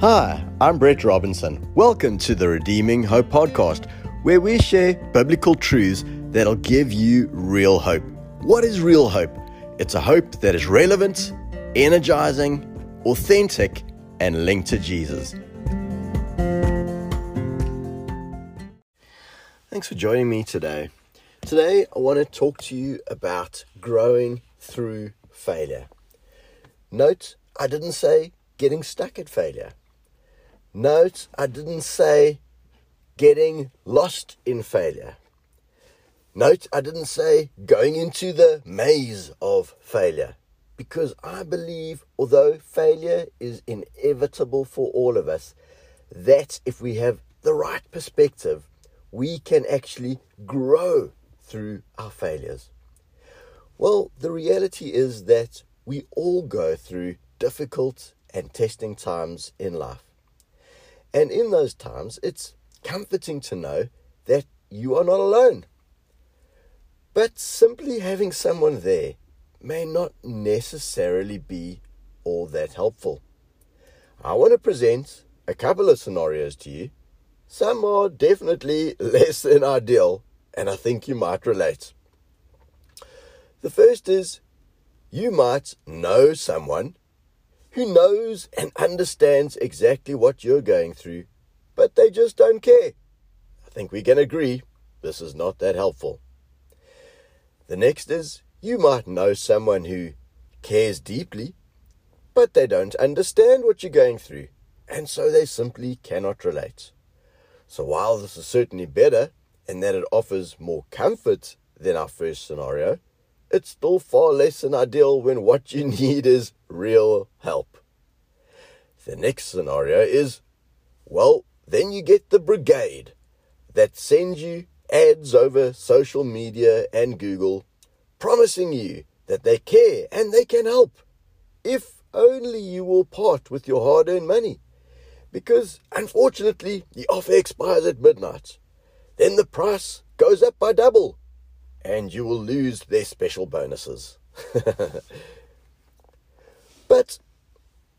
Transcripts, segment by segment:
Hi, I'm Brett Robinson. Welcome to the Redeeming Hope Podcast, where we share biblical truths that'll give you real hope. What is real hope? It's a hope that is relevant, energizing, authentic, and linked to Jesus. Thanks for joining me today. Today, I want to talk to you about growing through failure. Note, I didn't say getting stuck at failure. Note, I didn't say getting lost in failure. Note, I didn't say going into the maze of failure. Because I believe, although failure is inevitable for all of us, that if we have the right perspective, we can actually grow through our failures. Well, the reality is that we all go through difficult and testing times in life. And in those times, it's comforting to know that you are not alone. But simply having someone there may not necessarily be all that helpful. I want to present a couple of scenarios to you. Some are definitely less than ideal, and I think you might relate. The first is you might know someone who knows and understands exactly what you're going through, but they just don't care. I think we can agree this is not that helpful. The next is you might know someone who cares deeply, but they don't understand what you're going through, and so they simply cannot relate. So while this is certainly better in that it offers more comfort than our first scenario, it's still far less than ideal when what you need is real help. The next scenario is well, then you get the brigade that sends you ads over social media and Google promising you that they care and they can help if only you will part with your hard earned money. Because unfortunately, the offer expires at midnight. Then the price goes up by double and you will lose their special bonuses. but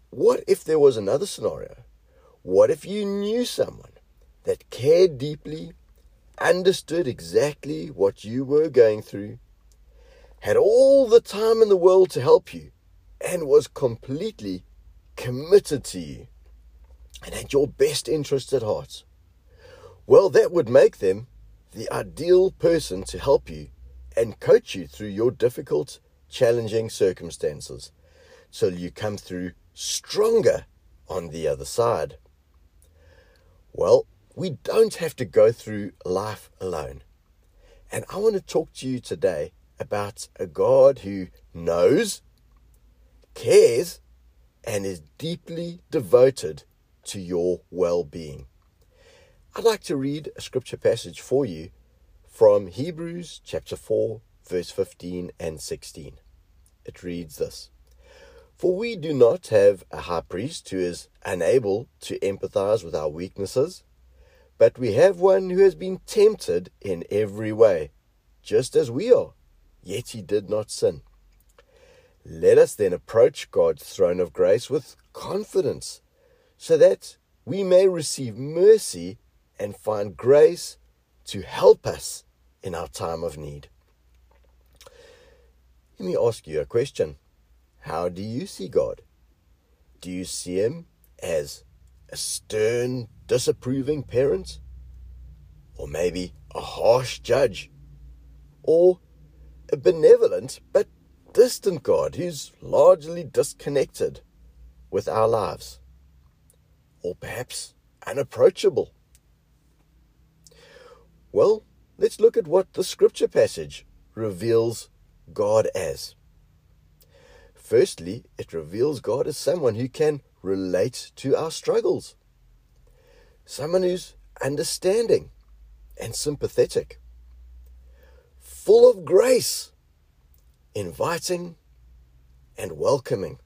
what if there was another scenario? What if you knew someone that cared deeply, understood exactly what you were going through, had all the time in the world to help you, and was completely committed to you, and had your best interests at heart? Well, that would make them the ideal person to help you and coach you through your difficult, challenging circumstances so you come through stronger on the other side. Well, we don't have to go through life alone. And I want to talk to you today about a God who knows, cares, and is deeply devoted to your well being. I'd like to read a scripture passage for you from Hebrews chapter 4, verse 15 and 16. It reads this For we do not have a high priest who is unable to empathize with our weaknesses, but we have one who has been tempted in every way, just as we are, yet he did not sin. Let us then approach God's throne of grace with confidence, so that we may receive mercy and find grace to help us in our time of need. Let me ask you a question. How do you see God? Do you see Him as a stern, disapproving parent? Or maybe a harsh judge? Or a benevolent but distant God who's largely disconnected with our lives? Or perhaps unapproachable? Well, Let's look at what the scripture passage reveals God as. Firstly, it reveals God as someone who can relate to our struggles, someone who's understanding and sympathetic, full of grace, inviting and welcoming,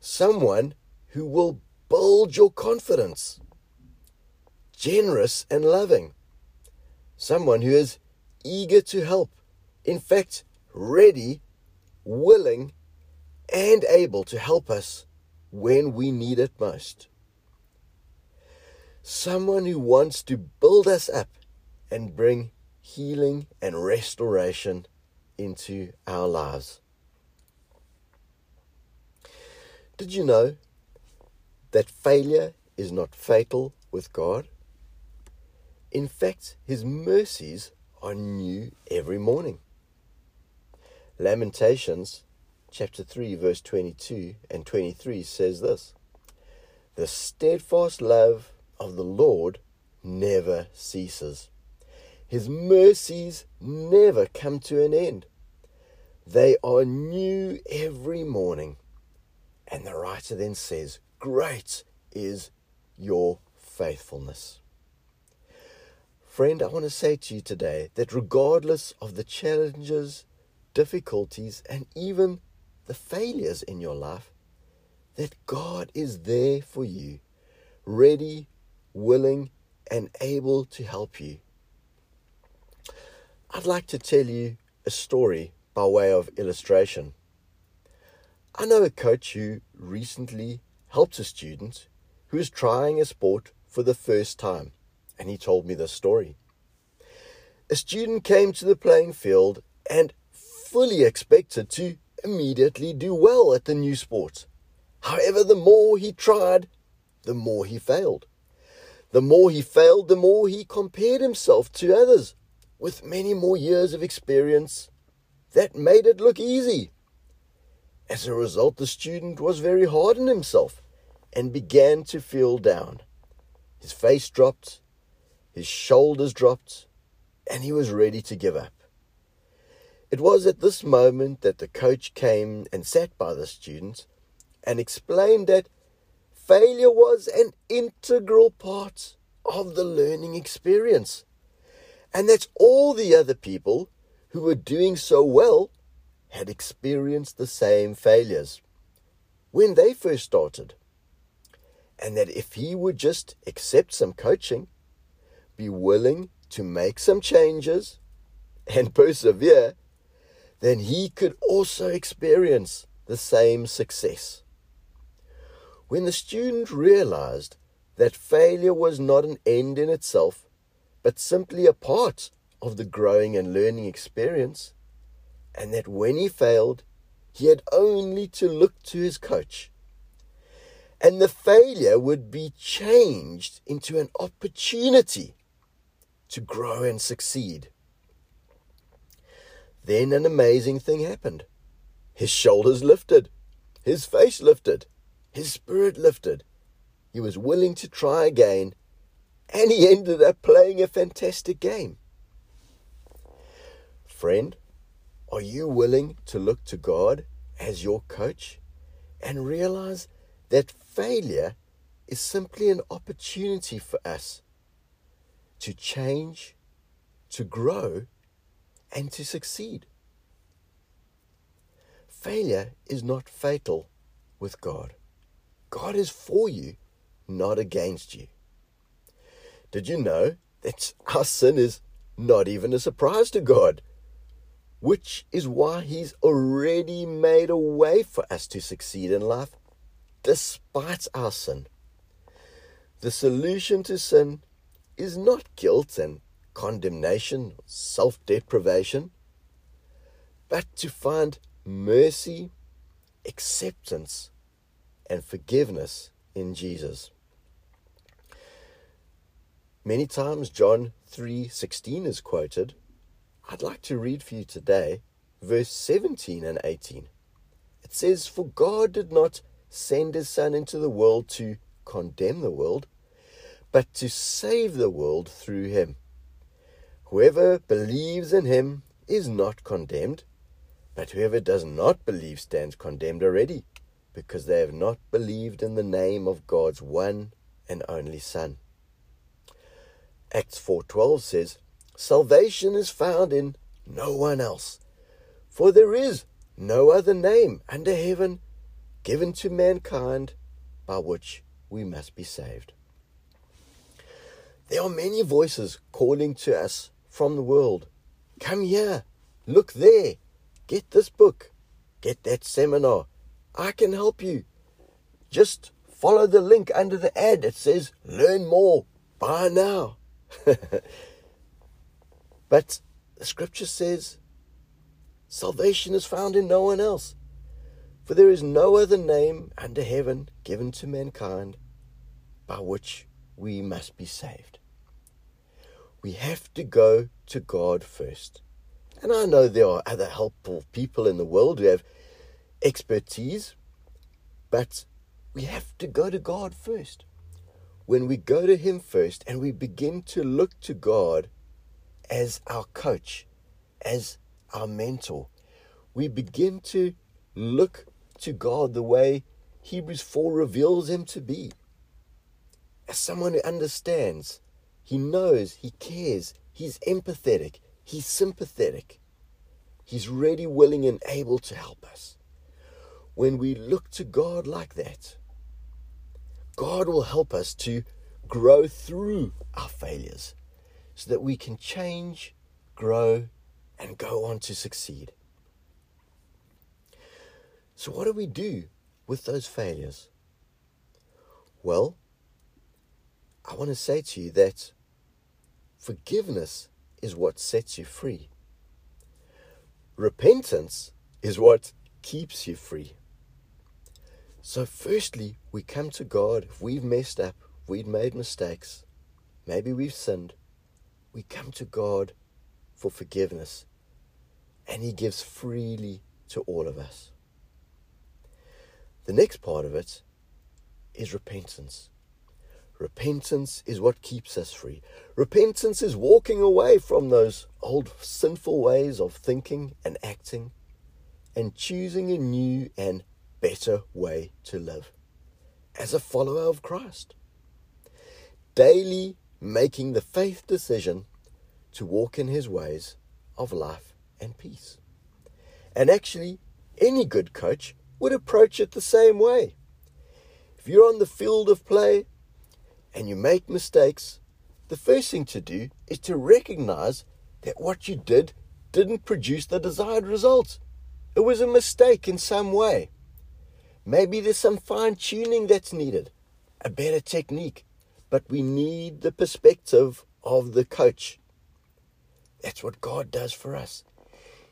someone who will build your confidence, generous and loving someone who is eager to help, in fact, ready, willing, and able to help us when we need it most. Someone who wants to build us up and bring healing and restoration into our lives. Did you know that failure is not fatal with God? In fact, His mercies are new every morning. Lamentations chapter 3, verse 22 and 23 says this The steadfast love of the Lord never ceases, His mercies never come to an end. They are new every morning. And the writer then says, Great is your faithfulness. Friend, I want to say to you today that regardless of the challenges, difficulties, and even the failures in your life, that God is there for you, ready, willing, and able to help you. I'd like to tell you a story by way of illustration. I know a coach who recently helped a student who is trying a sport for the first time, and he told me this story. A student came to the playing field and fully expected to immediately do well at the new sport. However, the more he tried, the more he failed. The more he failed, the more he compared himself to others with many more years of experience that made it look easy. As a result, the student was very hard on himself and began to feel down. His face dropped, his shoulders dropped, and he was ready to give up. It was at this moment that the coach came and sat by the student and explained that failure was an integral part of the learning experience. And that all the other people who were doing so well had experienced the same failures when they first started. And that if he would just accept some coaching, be willing to make some changes, and persevere, then he could also experience the same success. When the student realized that failure was not an end in itself, but simply a part of the growing and learning experience, and that when he failed, he had only to look to his coach. And the failure would be changed into an opportunity to grow and succeed. Then an amazing thing happened. His shoulders lifted, his face lifted, his spirit lifted. He was willing to try again, and he ended up playing a fantastic game. Friend, are you willing to look to God as your coach and realize that failure is simply an opportunity for us to change, to grow, and to succeed? Failure is not fatal with God. God is for you, not against you. Did you know that our sin is not even a surprise to God? which is why He's already made a way for us to succeed in life despite our sin. The solution to sin is not guilt and condemnation, self deprivation, but to find mercy, acceptance, and forgiveness in Jesus. Many times John 3:16 is quoted I'd like to read for you today verse 17 and 18. It says, For God did not send his Son into the world to condemn the world, but to save the world through him. Whoever believes in him is not condemned, but whoever does not believe stands condemned already, because they have not believed in the name of God's one and only Son. Acts 4:12 says, Salvation is found in no one else, for there is no other name under heaven given to mankind by which we must be saved. There are many voices calling to us from the world. Come here, look there, get this book, get that seminar. I can help you. just follow the link under the ad. It says, learn more, buy now. but the scripture says, salvation is found in no one else. For there is no other name under heaven given to mankind by which we must be saved. We have to go to God first. And I know there are other helpful people in the world who have expertise, but we have to go to God first. When we go to Him first and we begin to look to God as our coach, as our mentor, we begin to look to God the way Hebrews 4 reveals Him to be. As someone who understands, He knows, He cares, He's empathetic, He's sympathetic. He's ready, willing, and able to help us. When we look to God like that, God will help us to grow through our failures so that we can change, grow, and go on to succeed. So, what do we do with those failures? Well, I want to say to you that forgiveness is what sets you free. Repentance is what keeps you free. So, firstly, we come to God. If we've messed up, we've made mistakes, maybe we've sinned, we come to God for forgiveness. And He gives freely to all of us. The next part of it is repentance. Repentance is what keeps us free. Repentance is walking away from those old sinful ways of thinking and acting and choosing a new and better way to live as a follower of Christ. Daily making the faith decision to walk in his ways of life and peace. And actually, any good coach would approach it the same way. If you're on the field of play and you make mistakes, the first thing to do is to recognize that what you did didn't produce the desired results. It was a mistake in some way. Maybe there's some fine tuning that's needed, a better technique, but we need the perspective of the coach. That's what God does for us.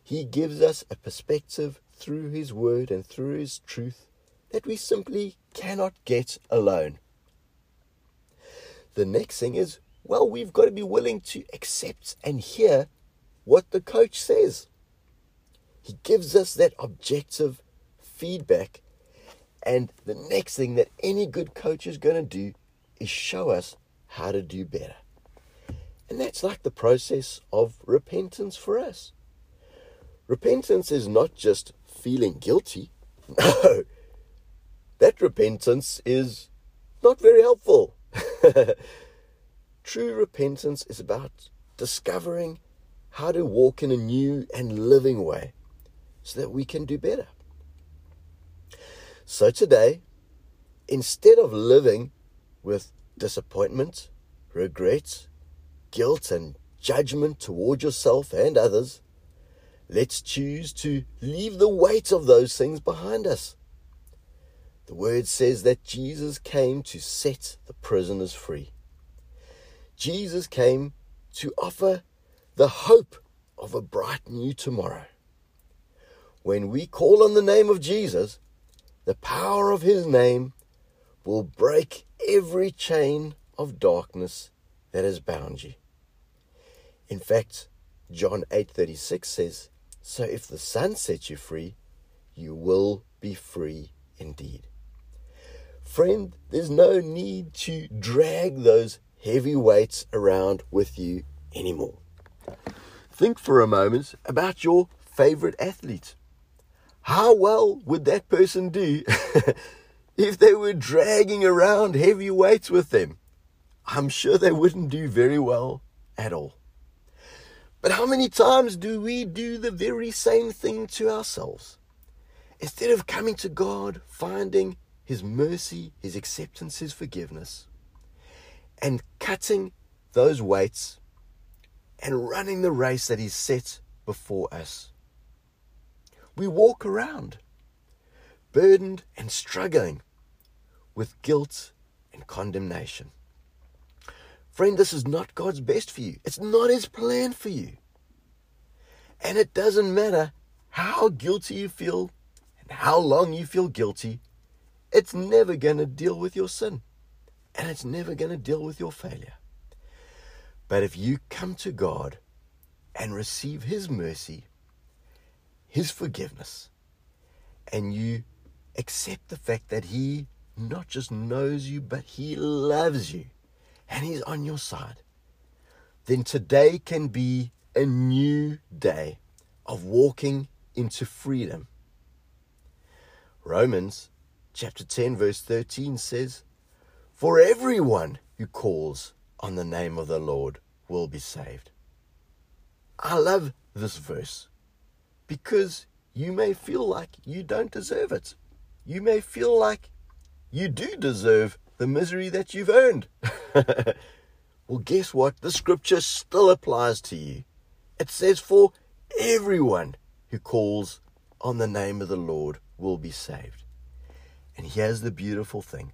He gives us a perspective through His Word and through His truth that we simply cannot get alone. The next thing is, well, we've got to be willing to accept and hear what the coach says. He gives us that objective feedback. And the next thing that any good coach is going to do is show us how to do better. And that's like the process of repentance for us. Repentance is not just feeling guilty. No. That repentance is not very helpful. True repentance is about discovering how to walk in a new and living way so that we can do better. So today, instead of living with disappointment, regret, guilt, and judgment toward yourself and others, let's choose to leave the weight of those things behind us the word says that Jesus came to set the prisoners free. Jesus came to offer the hope of a bright new tomorrow. When we call on the name of Jesus, the power of his name will break every chain of darkness that has bound you. In fact, John 8:36 says, "So if the Son sets you free, you will be free indeed." Friend, there's no need to drag those heavy weights around with you anymore. Think for a moment about your favorite athlete. How well would that person do if they were dragging around heavy weights with them? I'm sure they wouldn't do very well at all. But how many times do we do the very same thing to ourselves? Instead of coming to God, finding his mercy, His acceptance, His forgiveness, and cutting those weights and running the race that He's set before us. We walk around burdened and struggling with guilt and condemnation. Friend, this is not God's best for you. It's not His plan for you. And it doesn't matter how guilty you feel and how long you feel guilty, it's never going to deal with your sin. And it's never going to deal with your failure. But if you come to God and receive His mercy, His forgiveness, and you accept the fact that He not just knows you, but He loves you and He's on your side, then today can be a new day of walking into freedom. Romans chapter 10, verse 13 says, For everyone who calls on the name of the Lord will be saved. I love this verse because you may feel like you don't deserve it. You may feel like you do deserve the misery that you've earned. well, guess what? The scripture still applies to you. It says, For everyone who calls on the name of the Lord will be saved. And here's the beautiful thing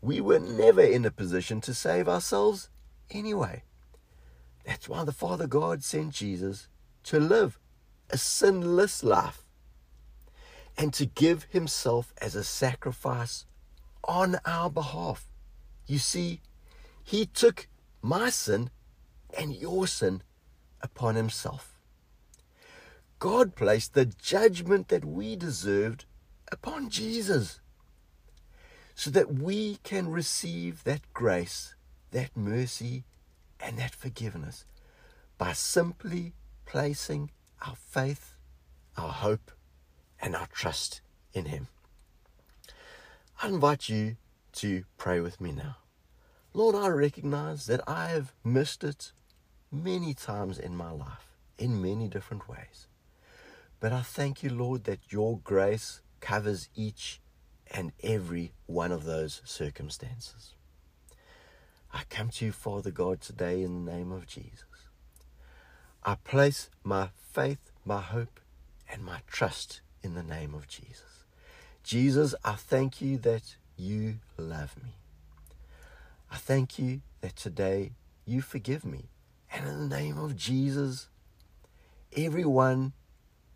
we were never in a position to save ourselves anyway. That's why the Father God sent Jesus to live a sinless life and to give himself as a sacrifice on our behalf. You see, he took my sin and your sin upon himself. God placed the judgment that we deserved upon Jesus so that we can receive that grace, that mercy, and that forgiveness by simply placing our faith, our hope, and our trust in Him. I invite you to pray with me now. Lord, I recognize that I have missed it many times in my life, in many different ways. But I thank you, Lord, that your grace covers each and every one of those circumstances. I come to you, Father God, today in the name of Jesus. I place my faith, my hope, and my trust in the name of Jesus. Jesus, I thank you that you love me. I thank you that today you forgive me. And in the name of Jesus, every one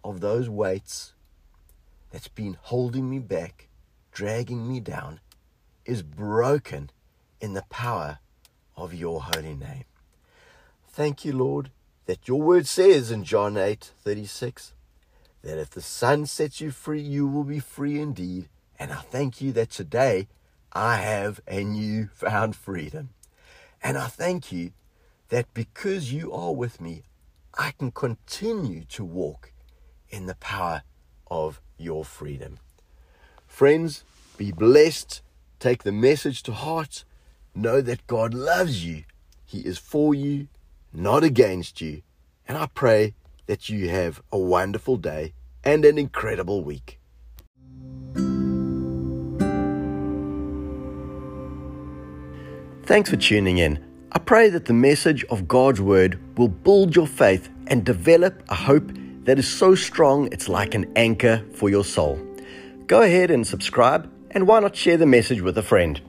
of those weights that's been holding me back, dragging me down, is broken in the power of your holy name. Thank you, Lord, that your word says in John 8 36 that if the Son sets you free, you will be free indeed. And I thank you that today I have a new found freedom. And I thank you that because you are with me, I can continue to walk in the power of your freedom. Friends, be blessed. Take the message to heart. Know that God loves you. He is for you, not against you. And I pray that you have a wonderful day and an incredible week. Thanks for tuning in. I pray that the message of God's Word will build your faith and develop a hope that is so strong it's like an anchor for your soul. Go ahead and subscribe, and why not share the message with a friend?